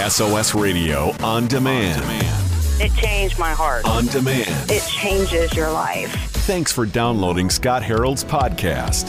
SOS Radio on demand. It changed my heart. On demand. It changes your life. Thanks for downloading Scott Harold's podcast.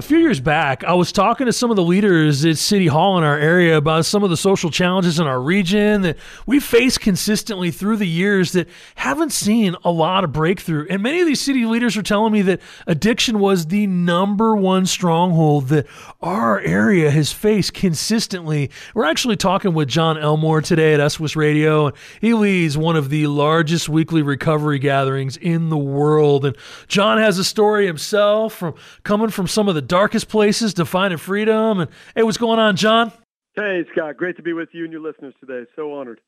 A few years back, I was talking to some of the leaders at City Hall in our area about some of the social challenges in our region that we face consistently through the years that haven't seen a lot of breakthrough. And many of these city leaders are telling me that addiction was the number one stronghold that our area has faced consistently. We're actually talking with John Elmore today at SOS Radio. He leads one of the largest weekly recovery gatherings in the world. And John has a story himself from coming from some of the darkest places to finding freedom. And hey, what's going on, John? Hey, Scott. Great to be with you and your listeners today. So honored.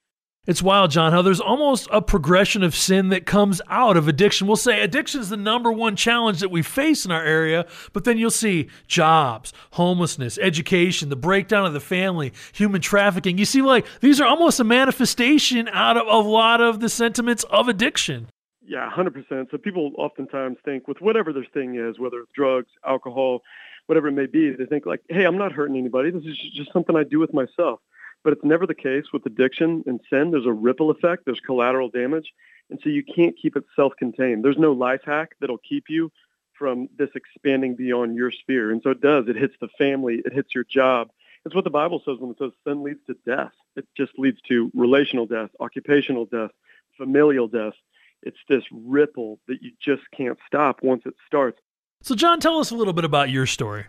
It's wild, John, how there's almost a progression of sin that comes out of addiction. We'll say addiction is the number one challenge that we face in our area, but then you'll see jobs, homelessness, education, the breakdown of the family, human trafficking. You see, like, these are almost a manifestation out of a lot of the sentiments of addiction. Yeah, 100%. So people oftentimes think with whatever their thing is, whether it's drugs, alcohol, whatever it may be, they think like, hey, I'm not hurting anybody. This is just something I do with myself. But it's never the case with addiction and sin. There's a ripple effect. There's collateral damage. And so you can't keep it self-contained. There's no life hack that'll keep you from this expanding beyond your sphere. And so it does. It hits the family. It hits your job. It's what the Bible says when it says sin leads to death. It just leads to relational death, occupational death, familial death. It's this ripple that you just can't stop once it starts. So, John, tell us a little bit about your story.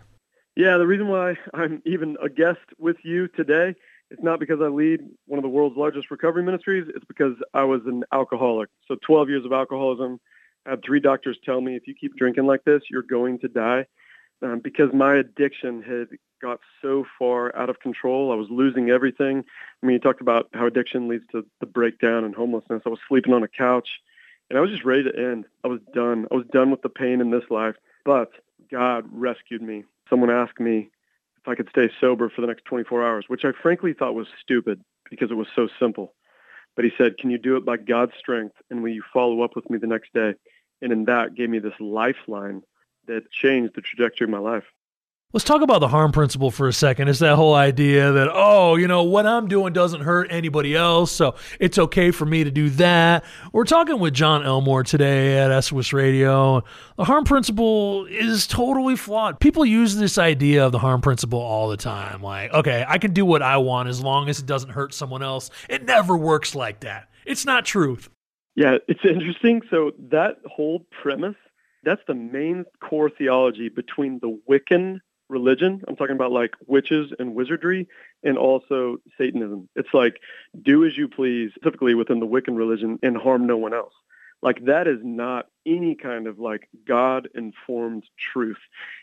Yeah, the reason why I'm even a guest with you today it's not because I lead one of the world's largest recovery ministries. It's because I was an alcoholic. So 12 years of alcoholism. I had three doctors tell me if you keep drinking like this, you're going to die. Um, because my addiction had got so far out of control. I was losing everything. I mean, you talked about how addiction leads to the breakdown and homelessness. I was sleeping on a couch and I was just ready to end. I was done. I was done with the pain in this life. But God rescued me. Someone asked me if I could stay sober for the next 24 hours, which I frankly thought was stupid because it was so simple. But he said, can you do it by God's strength? And will you follow up with me the next day? And in that gave me this lifeline that changed the trajectory of my life. Let's talk about the harm principle for a second. It's that whole idea that, oh, you know, what I'm doing doesn't hurt anybody else, so it's okay for me to do that. We're talking with John Elmore today at SOS Radio. The harm principle is totally flawed. People use this idea of the harm principle all the time. Like, okay, I can do what I want as long as it doesn't hurt someone else. It never works like that. It's not truth. Yeah, it's interesting. So that whole premise, that's the main core theology between the Wiccan religion. I'm talking about like witches and wizardry and also Satanism. It's like do as you please, typically within the Wiccan religion, and harm no one else. Like that is not any kind of like God informed truth.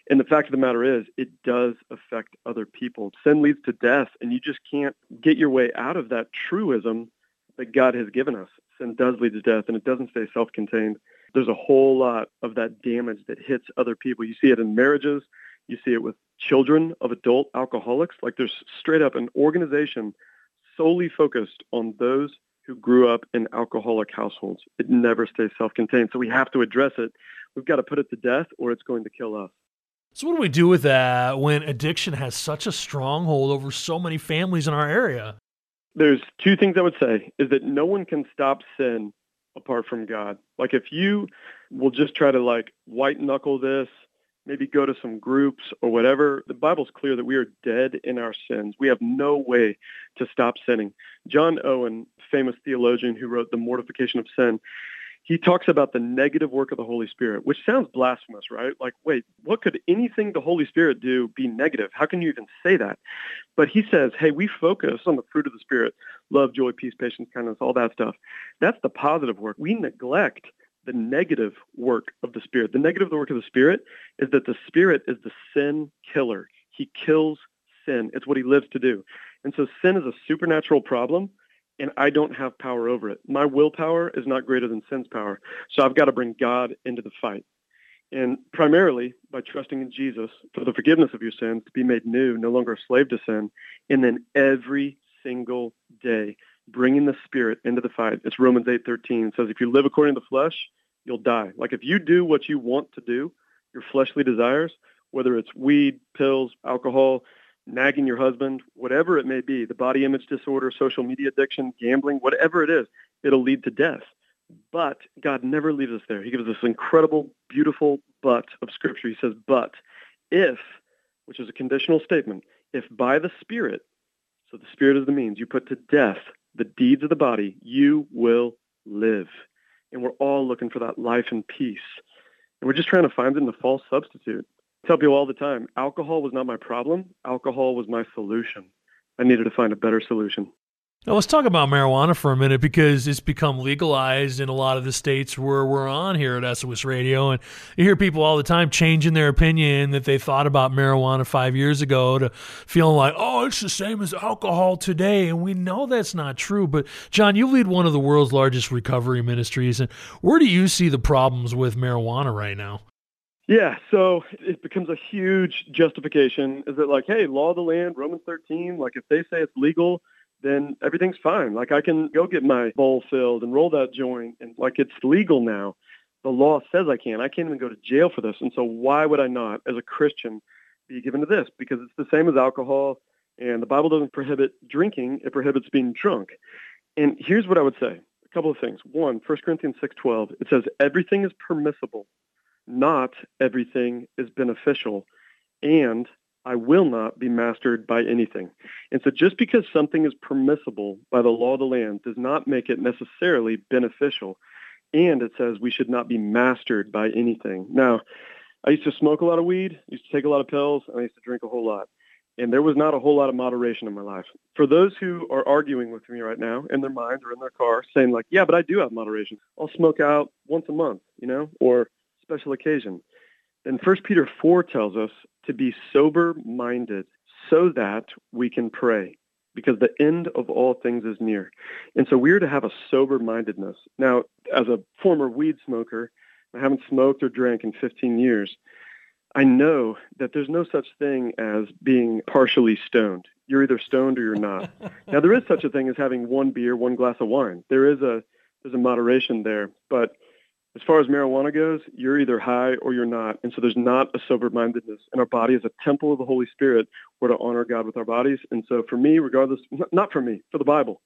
And the fact of the matter is it does affect other people. Sin leads to death and you just can't get your way out of that truism that God has given us. Sin does lead to death and it doesn't stay self-contained. There's a whole lot of that damage that hits other people. You see it in marriages, you see it with children of adult alcoholics. Like there's straight up an organization solely focused on those who grew up in alcoholic households. It never stays self-contained. So we have to address it. We've got to put it to death or it's going to kill us. So what do we do with that when addiction has such a stronghold over so many families in our area? There's two things I would say is that no one can stop sin apart from God. Like if you will just try to like white knuckle this maybe go to some groups or whatever. The Bible's clear that we are dead in our sins. We have no way to stop sinning. John Owen, famous theologian who wrote The Mortification of Sin, he talks about the negative work of the Holy Spirit, which sounds blasphemous, right? Like, wait, what could anything the Holy Spirit do be negative? How can you even say that? But he says, hey, we focus on the fruit of the Spirit, love, joy, peace, patience, kindness, all that stuff. That's the positive work. We neglect the negative work of the Spirit. The negative work of the Spirit is that the Spirit is the sin killer. He kills sin. It's what he lives to do. And so sin is a supernatural problem, and I don't have power over it. My willpower is not greater than sin's power. So I've got to bring God into the fight. And primarily by trusting in Jesus for the forgiveness of your sins, to be made new, no longer a slave to sin, and then every single day bringing the spirit into the fight. It's Romans 8:13. It says if you live according to the flesh, you'll die. Like if you do what you want to do, your fleshly desires, whether it's weed, pills, alcohol, nagging your husband, whatever it may be, the body image disorder, social media addiction, gambling, whatever it is, it'll lead to death. But God never leaves us there. He gives us this incredible, beautiful but of Scripture. He says, but if, which is a conditional statement, if by the Spirit, so the Spirit is the means, you put to death the deeds of the body, you will live. And we're all looking for that life and peace. And we're just trying to find it in the false substitute. I tell people all the time, alcohol was not my problem. Alcohol was my solution. I needed to find a better solution. Now let's talk about marijuana for a minute because it's become legalized in a lot of the states where we're on here at SOS Radio, and you hear people all the time changing their opinion that they thought about marijuana five years ago to feeling like, oh, it's the same as alcohol today, and we know that's not true. But John, you lead one of the world's largest recovery ministries, and where do you see the problems with marijuana right now? Yeah, so it becomes a huge justification. Is it like, hey, law of the land, Romans 13, like if they say it's legal, then everything's fine. Like I can go get my bowl filled and roll that joint and like it's legal now. The law says I can. I can't even go to jail for this. And so why would I not, as a Christian, be given to this? Because it's the same as alcohol and the Bible doesn't prohibit drinking, it prohibits being drunk. And here's what I would say. A couple of things. One, 1 Corinthians 6:12, it says everything is permissible, not everything is beneficial. And I will not be mastered by anything. And so just because something is permissible by the law of the land does not make it necessarily beneficial. And it says we should not be mastered by anything. Now, I used to smoke a lot of weed, used to take a lot of pills, and I used to drink a whole lot. And there was not a whole lot of moderation in my life. For those who are arguing with me right now in their minds or in their car saying like, yeah, but I do have moderation. I'll smoke out once a month, you know, or special occasion. And First Peter 4 tells us to be sober minded so that we can pray because the end of all things is near. And so we're to have a sober mindedness. Now, as a former weed smoker, I haven't smoked or drank in 15 years. I know that there's no such thing as being partially stoned. You're either stoned or you're not. now there is such a thing as having one beer, one glass of wine. There is a there's a moderation there, but as far as marijuana goes, you're either high or you're not. And so there's not a sober mindedness. And our body is a temple of the Holy Spirit. We're to honor God with our bodies. And so for me, regardless, not for me, for the Bible,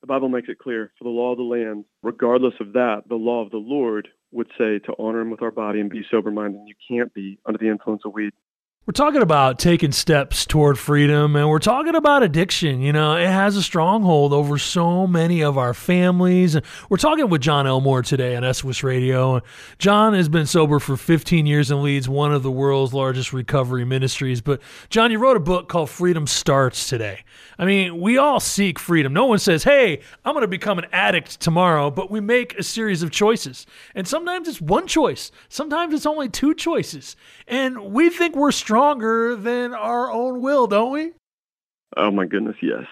the Bible makes it clear for the law of the land, regardless of that, the law of the Lord would say to honor him with our body and be sober minded. You can't be under the influence of weed. We're talking about taking steps toward freedom and we're talking about addiction. You know, it has a stronghold over so many of our families. We're talking with John Elmore today on SOS Radio. John has been sober for 15 years and leads one of the world's largest recovery ministries. But, John, you wrote a book called Freedom Starts Today. I mean, we all seek freedom. No one says, hey, I'm going to become an addict tomorrow, but we make a series of choices. And sometimes it's one choice, sometimes it's only two choices. And we think we're strong stronger than our own will, don't we? Oh my goodness, yes.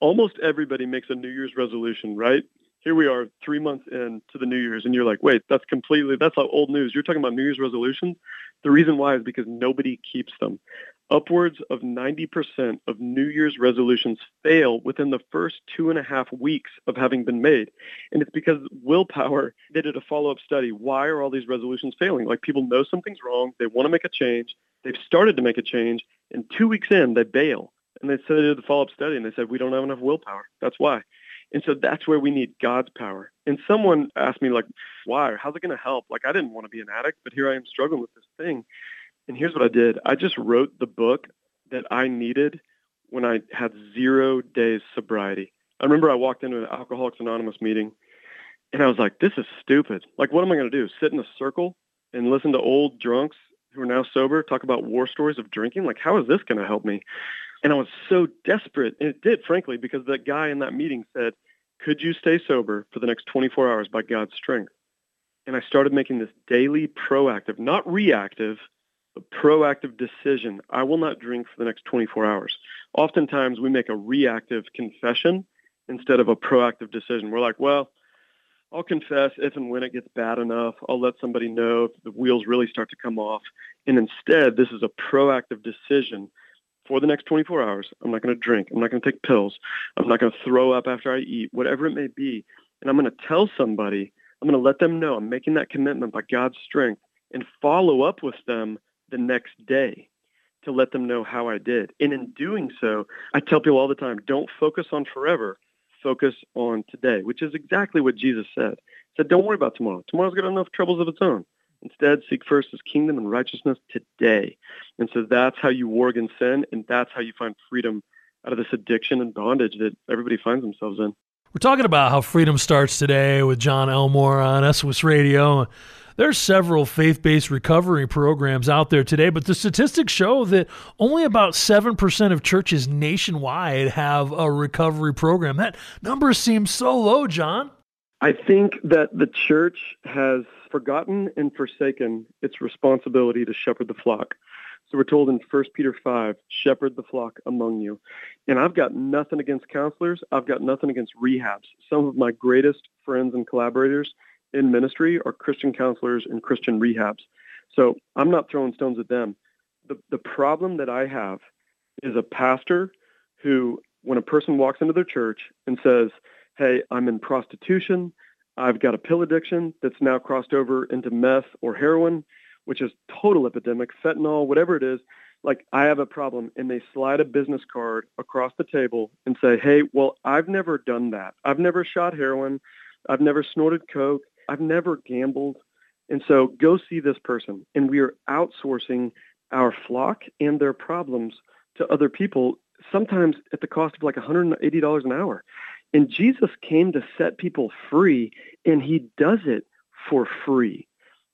Almost everybody makes a New Year's resolution, right? Here we are, three months into the New Year's, and you're like, wait, that's completely, that's old news. You're talking about New Year's resolutions? The reason why is because nobody keeps them. Upwards of 90% of New Year's resolutions fail within the first two and a half weeks of having been made. And it's because willpower, they did a follow-up study. Why are all these resolutions failing? Like people know something's wrong. They want to make a change. They've started to make a change, and two weeks in, they bail. And they said they did the follow-up study, and they said, we don't have enough willpower. That's why. And so that's where we need God's power. And someone asked me, like, why? How's it going to help? Like, I didn't want to be an addict, but here I am struggling with this thing. And here's what I did. I just wrote the book that I needed when I had zero days sobriety. I remember I walked into an Alcoholics Anonymous meeting, and I was like, this is stupid. Like, what am I going to do? Sit in a circle and listen to old drunks who are now sober talk about war stories of drinking. Like, how is this going to help me? And I was so desperate, and it did, frankly, because that guy in that meeting said, could you stay sober for the next 24 hours by God's strength? And I started making this daily proactive, not reactive, but proactive decision. I will not drink for the next 24 hours. Oftentimes we make a reactive confession instead of a proactive decision. We're like, well, I'll confess if and when it gets bad enough. I'll let somebody know if the wheels really start to come off. And instead, this is a proactive decision for the next 24 hours. I'm not going to drink. I'm not going to take pills. I'm not going to throw up after I eat, whatever it may be. And I'm going to tell somebody, I'm going to let them know I'm making that commitment by God's strength and follow up with them the next day. to let them know how I did. And in doing so, I tell people all the time, don't focus on forever, focus on today, which is exactly what Jesus said. He said, don't worry about tomorrow. Tomorrow's got enough troubles of its own. Instead, seek first his kingdom and righteousness today. And so that's how you war against sin, and that's how you find freedom out of this addiction and bondage that everybody finds themselves in. We're talking about how freedom starts today with John Elmore on SOS Radio. There's several faith-based recovery programs out there today, but the statistics show that only about 7% of churches nationwide have a recovery program. That number seems so low, John. I think that the church has forgotten and forsaken its responsibility to shepherd the flock. So we're told in 1 Peter 5, shepherd the flock among you. And I've got nothing against counselors. I've got nothing against rehabs. Some of my greatest friends and collaborators in ministry are Christian counselors and Christian rehabs. So I'm not throwing stones at them. The, the problem that I have is a pastor who, when a person walks into their church and says, hey, I'm in prostitution, I've got a pill addiction that's now crossed over into meth or heroin, which is total epidemic, fentanyl, whatever it is, like I have a problem and they slide a business card across the table and say, hey, well, I've never done that. I've never shot heroin. I've never snorted coke. I've never gambled. And so go see this person. And we are outsourcing our flock and their problems to other people, sometimes at the cost of like $180 an hour. And Jesus came to set people free, and he does it for free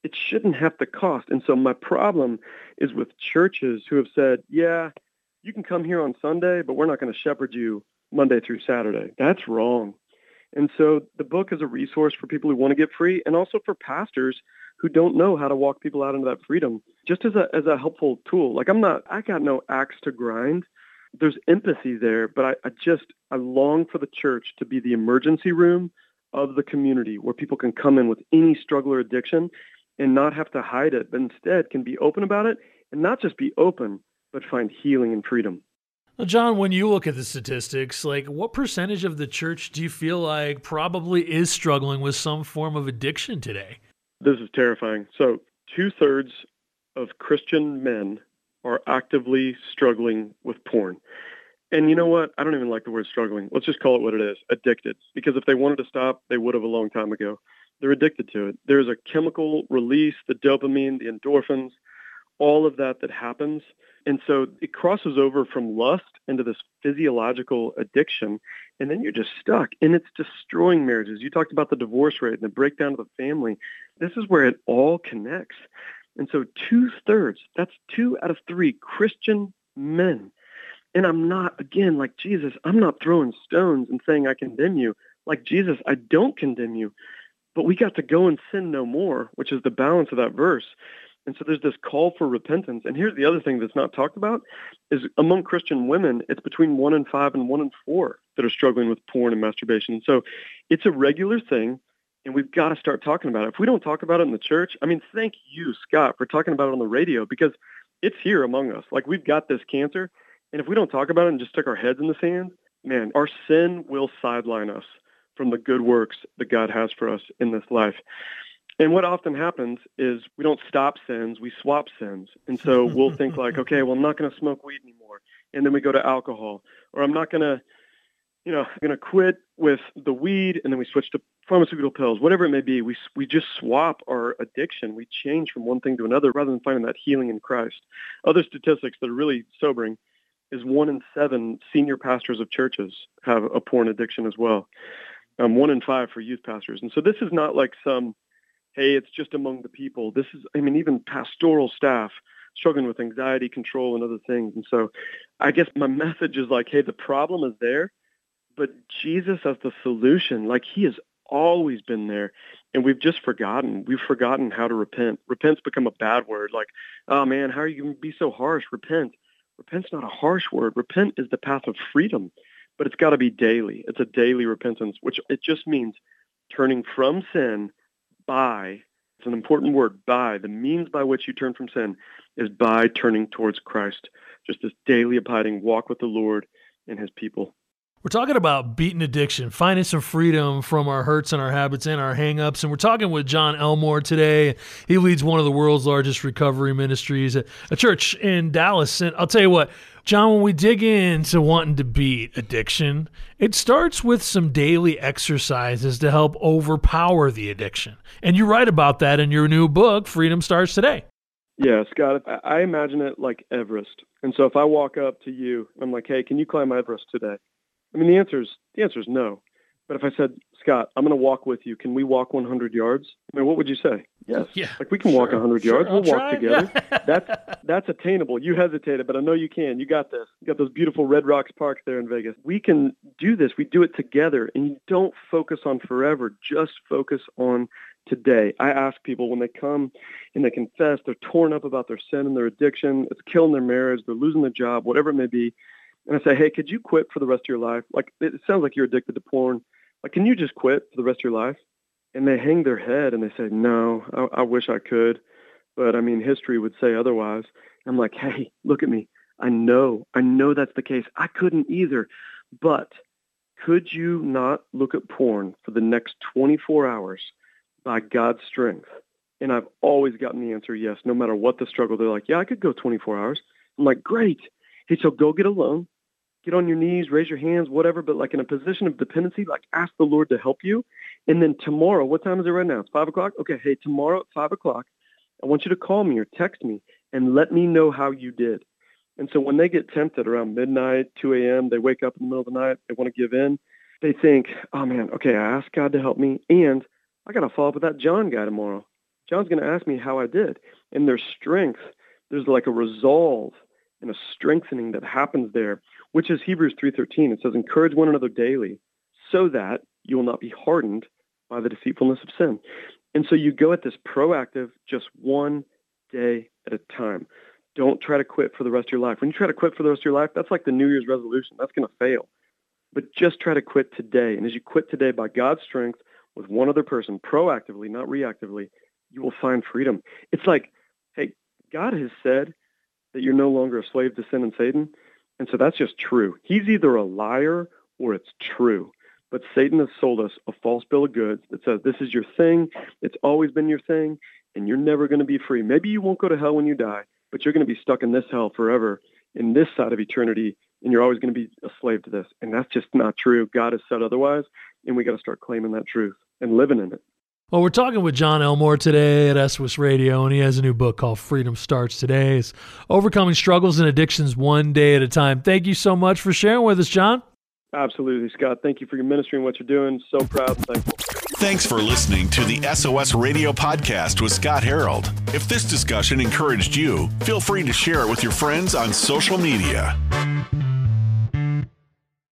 it shouldn't have to cost. And so my problem is with churches who have said, yeah, you can come here on Sunday, but we're not going to shepherd you Monday through Saturday. That's wrong. And so the book is a resource for people who want to get free and also for pastors who don't know how to walk people out into that freedom just as a as a helpful tool. Like I'm not I got no axe to grind. There's empathy there, but I, I just I long for the church to be the emergency room of the community where people can come in with any struggle or addiction and not have to hide it, but instead can be open about it and not just be open, but find healing and freedom. Well, John, when you look at the statistics, like what percentage of the church do you feel like probably is struggling with some form of addiction today? This is terrifying. So, two thirds of Christian men are actively struggling with porn. And you know what? I don't even like the word struggling. Let's just call it what it is addicted. Because if they wanted to stop, they would have a long time ago they're addicted to it. There's a chemical release, the dopamine, the endorphins, all of that that happens. And so it crosses over from lust into this physiological addiction. And then you're just stuck. And it's destroying marriages. You talked about the divorce rate and the breakdown of the family. This is where it all connects. And so two thirds, that's two out of three Christian men. And I'm not, again, like Jesus, I'm not throwing stones and saying I condemn you. Like Jesus, I don't condemn you but we got to go and sin no more, which is the balance of that verse. And so there's this call for repentance. And here's the other thing that's not talked about is among Christian women, it's between one in five and one in four that are struggling with porn and masturbation. So it's a regular thing, and we've got to start talking about it. If we don't talk about it in the church, I mean, thank you, Scott, for talking about it on the radio because it's here among us. Like we've got this cancer, and if we don't talk about it and just stick our heads in the sand, man, our sin will sideline us from the good works that God has for us in this life. And what often happens is we don't stop sins, we swap sins. And so we'll think like, okay, well, I'm not going to smoke weed anymore. And then we go to alcohol. Or I'm not going to, you know, I'm going to quit with the weed and then we switch to pharmaceutical pills, whatever it may be. We, we just swap our addiction. We change from one thing to another rather than finding that healing in Christ. Other statistics that are really sobering is one in seven senior pastors of churches have a porn addiction as well um, one in five for youth pastors. And so this is not like some, hey, it's just among the people. This is, I mean, even pastoral staff struggling with anxiety control and other things. And so I guess my message is like, hey, the problem is there, but Jesus as the solution, like he has always been there. And we've just forgotten. We've forgotten how to repent. Repent's become a bad word. Like, oh man, how are you going to be so harsh? Repent. Repent's not a harsh word. Repent is the path of freedom but it's got to be daily. It's a daily repentance, which it just means turning from sin by, it's an important word, by. The means by which you turn from sin is by turning towards Christ. Just this daily abiding walk with the Lord and his people. We're talking about beating addiction, finding some freedom from our hurts and our habits and our hangups. And we're talking with John Elmore today. He leads one of the world's largest recovery ministries at a church in Dallas. And I'll tell you what, John, when we dig into wanting to beat addiction, it starts with some daily exercises to help overpower the addiction. And you write about that in your new book, Freedom Starts Today. Yeah, Scott, I imagine it like Everest. And so if I walk up to you, I'm like, hey, can you climb Everest today? I mean, the answer is the answer is no. But if I said, Scott, I'm going to walk with you. Can we walk 100 yards? I mean, what would you say? Yes. Yeah. Like we can sure, walk 100 sure, yards. I'll we'll try. walk together. that's that's attainable. You hesitated, but I know you can. You got this. You got those beautiful Red Rocks parks there in Vegas. We can do this. We do it together, and you don't focus on forever. Just focus on today. I ask people when they come and they confess, they're torn up about their sin and their addiction. It's killing their marriage. They're losing their job, whatever it may be and I say, hey, could you quit for the rest of your life? Like, it sounds like you're addicted to porn. Like, can you just quit for the rest of your life? And they hang their head and they say, no, I, I wish I could. But I mean, history would say otherwise. I'm like, hey, look at me. I know, I know that's the case. I couldn't either. But could you not look at porn for the next 24 hours by God's strength? And I've always gotten the answer yes, no matter what the struggle. They're like, yeah, I could go 24 hours. I'm like, great. Hey, so go get a loan get on your knees, raise your hands, whatever, but like in a position of dependency, like ask the Lord to help you. And then tomorrow, what time is it right now? It's five o'clock? Okay, hey, tomorrow at five o'clock, I want you to call me or text me and let me know how you did. And so when they get tempted around midnight, 2 a.m., they wake up in the middle of the night, they want to give in, they think, oh man, okay, I asked God to help me, and I got to follow up with that John guy tomorrow. John's going to ask me how I did. And there's strength, there's like a resolve and a strengthening that happens there which is Hebrews 3:13. It says, "Encourage one another daily, so that you will not be hardened by the deceitfulness of sin." And so you go at this proactive, just one day at a time. Don't try to quit for the rest of your life. When you try to quit for the rest of your life, that's like the New Year's resolution. That's going to fail. But just try to quit today. And as you quit today by God's strength with one other person, proactively, not reactively, you will find freedom. It's like, hey, God has said that you're no longer a slave to sin and Satan. And so that's just true. He's either a liar or it's true. But Satan has sold us a false bill of goods that says this is your thing, it's always been your thing, and you're never going to be free. Maybe you won't go to hell when you die, but you're going to be stuck in this hell forever in this side of eternity, and you're always going to be a slave to this. And that's just not true. God has said otherwise, and we got to start claiming that truth and living in it. Well, we're talking with John Elmore today at SOS Radio, and he has a new book called Freedom Starts Today. It's overcoming struggles and addictions one day at a time. Thank you so much for sharing with us, John. Absolutely, Scott. Thank you for your ministry and what you're doing. So proud and thankful. Thanks for listening to the SOS Radio podcast with Scott Harold. If this discussion encouraged you, feel free to share it with your friends on social media.